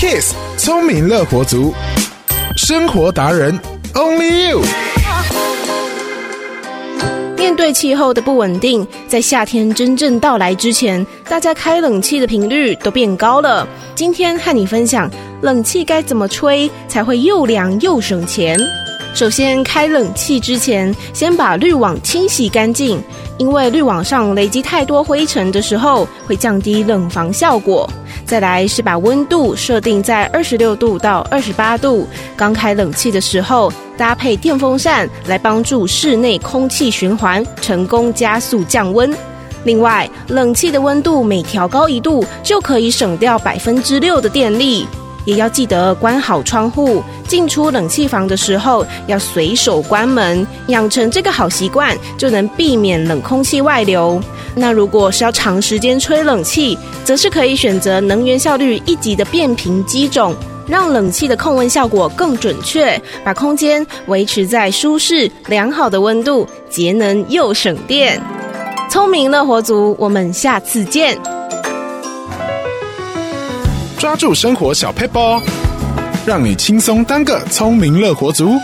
Kiss 聪明乐活族，生活达人 Only You。面对气候的不稳定，在夏天真正到来之前，大家开冷气的频率都变高了。今天和你分享，冷气该怎么吹才会又凉又省钱。首先，开冷气之前，先把滤网清洗干净，因为滤网上累积太多灰尘的时候，会降低冷房效果。再来是把温度设定在二十六度到二十八度，刚开冷气的时候，搭配电风扇来帮助室内空气循环，成功加速降温。另外，冷气的温度每调高一度，就可以省掉百分之六的电力。也要记得关好窗户，进出冷气房的时候要随手关门，养成这个好习惯，就能避免冷空气外流。那如果是要长时间吹冷气，则是可以选择能源效率一级的变频机种，让冷气的控温效果更准确，把空间维持在舒适良好的温度，节能又省电。聪明乐活族，我们下次见。抓住生活小 paper，，让你轻松当个聪明乐活族。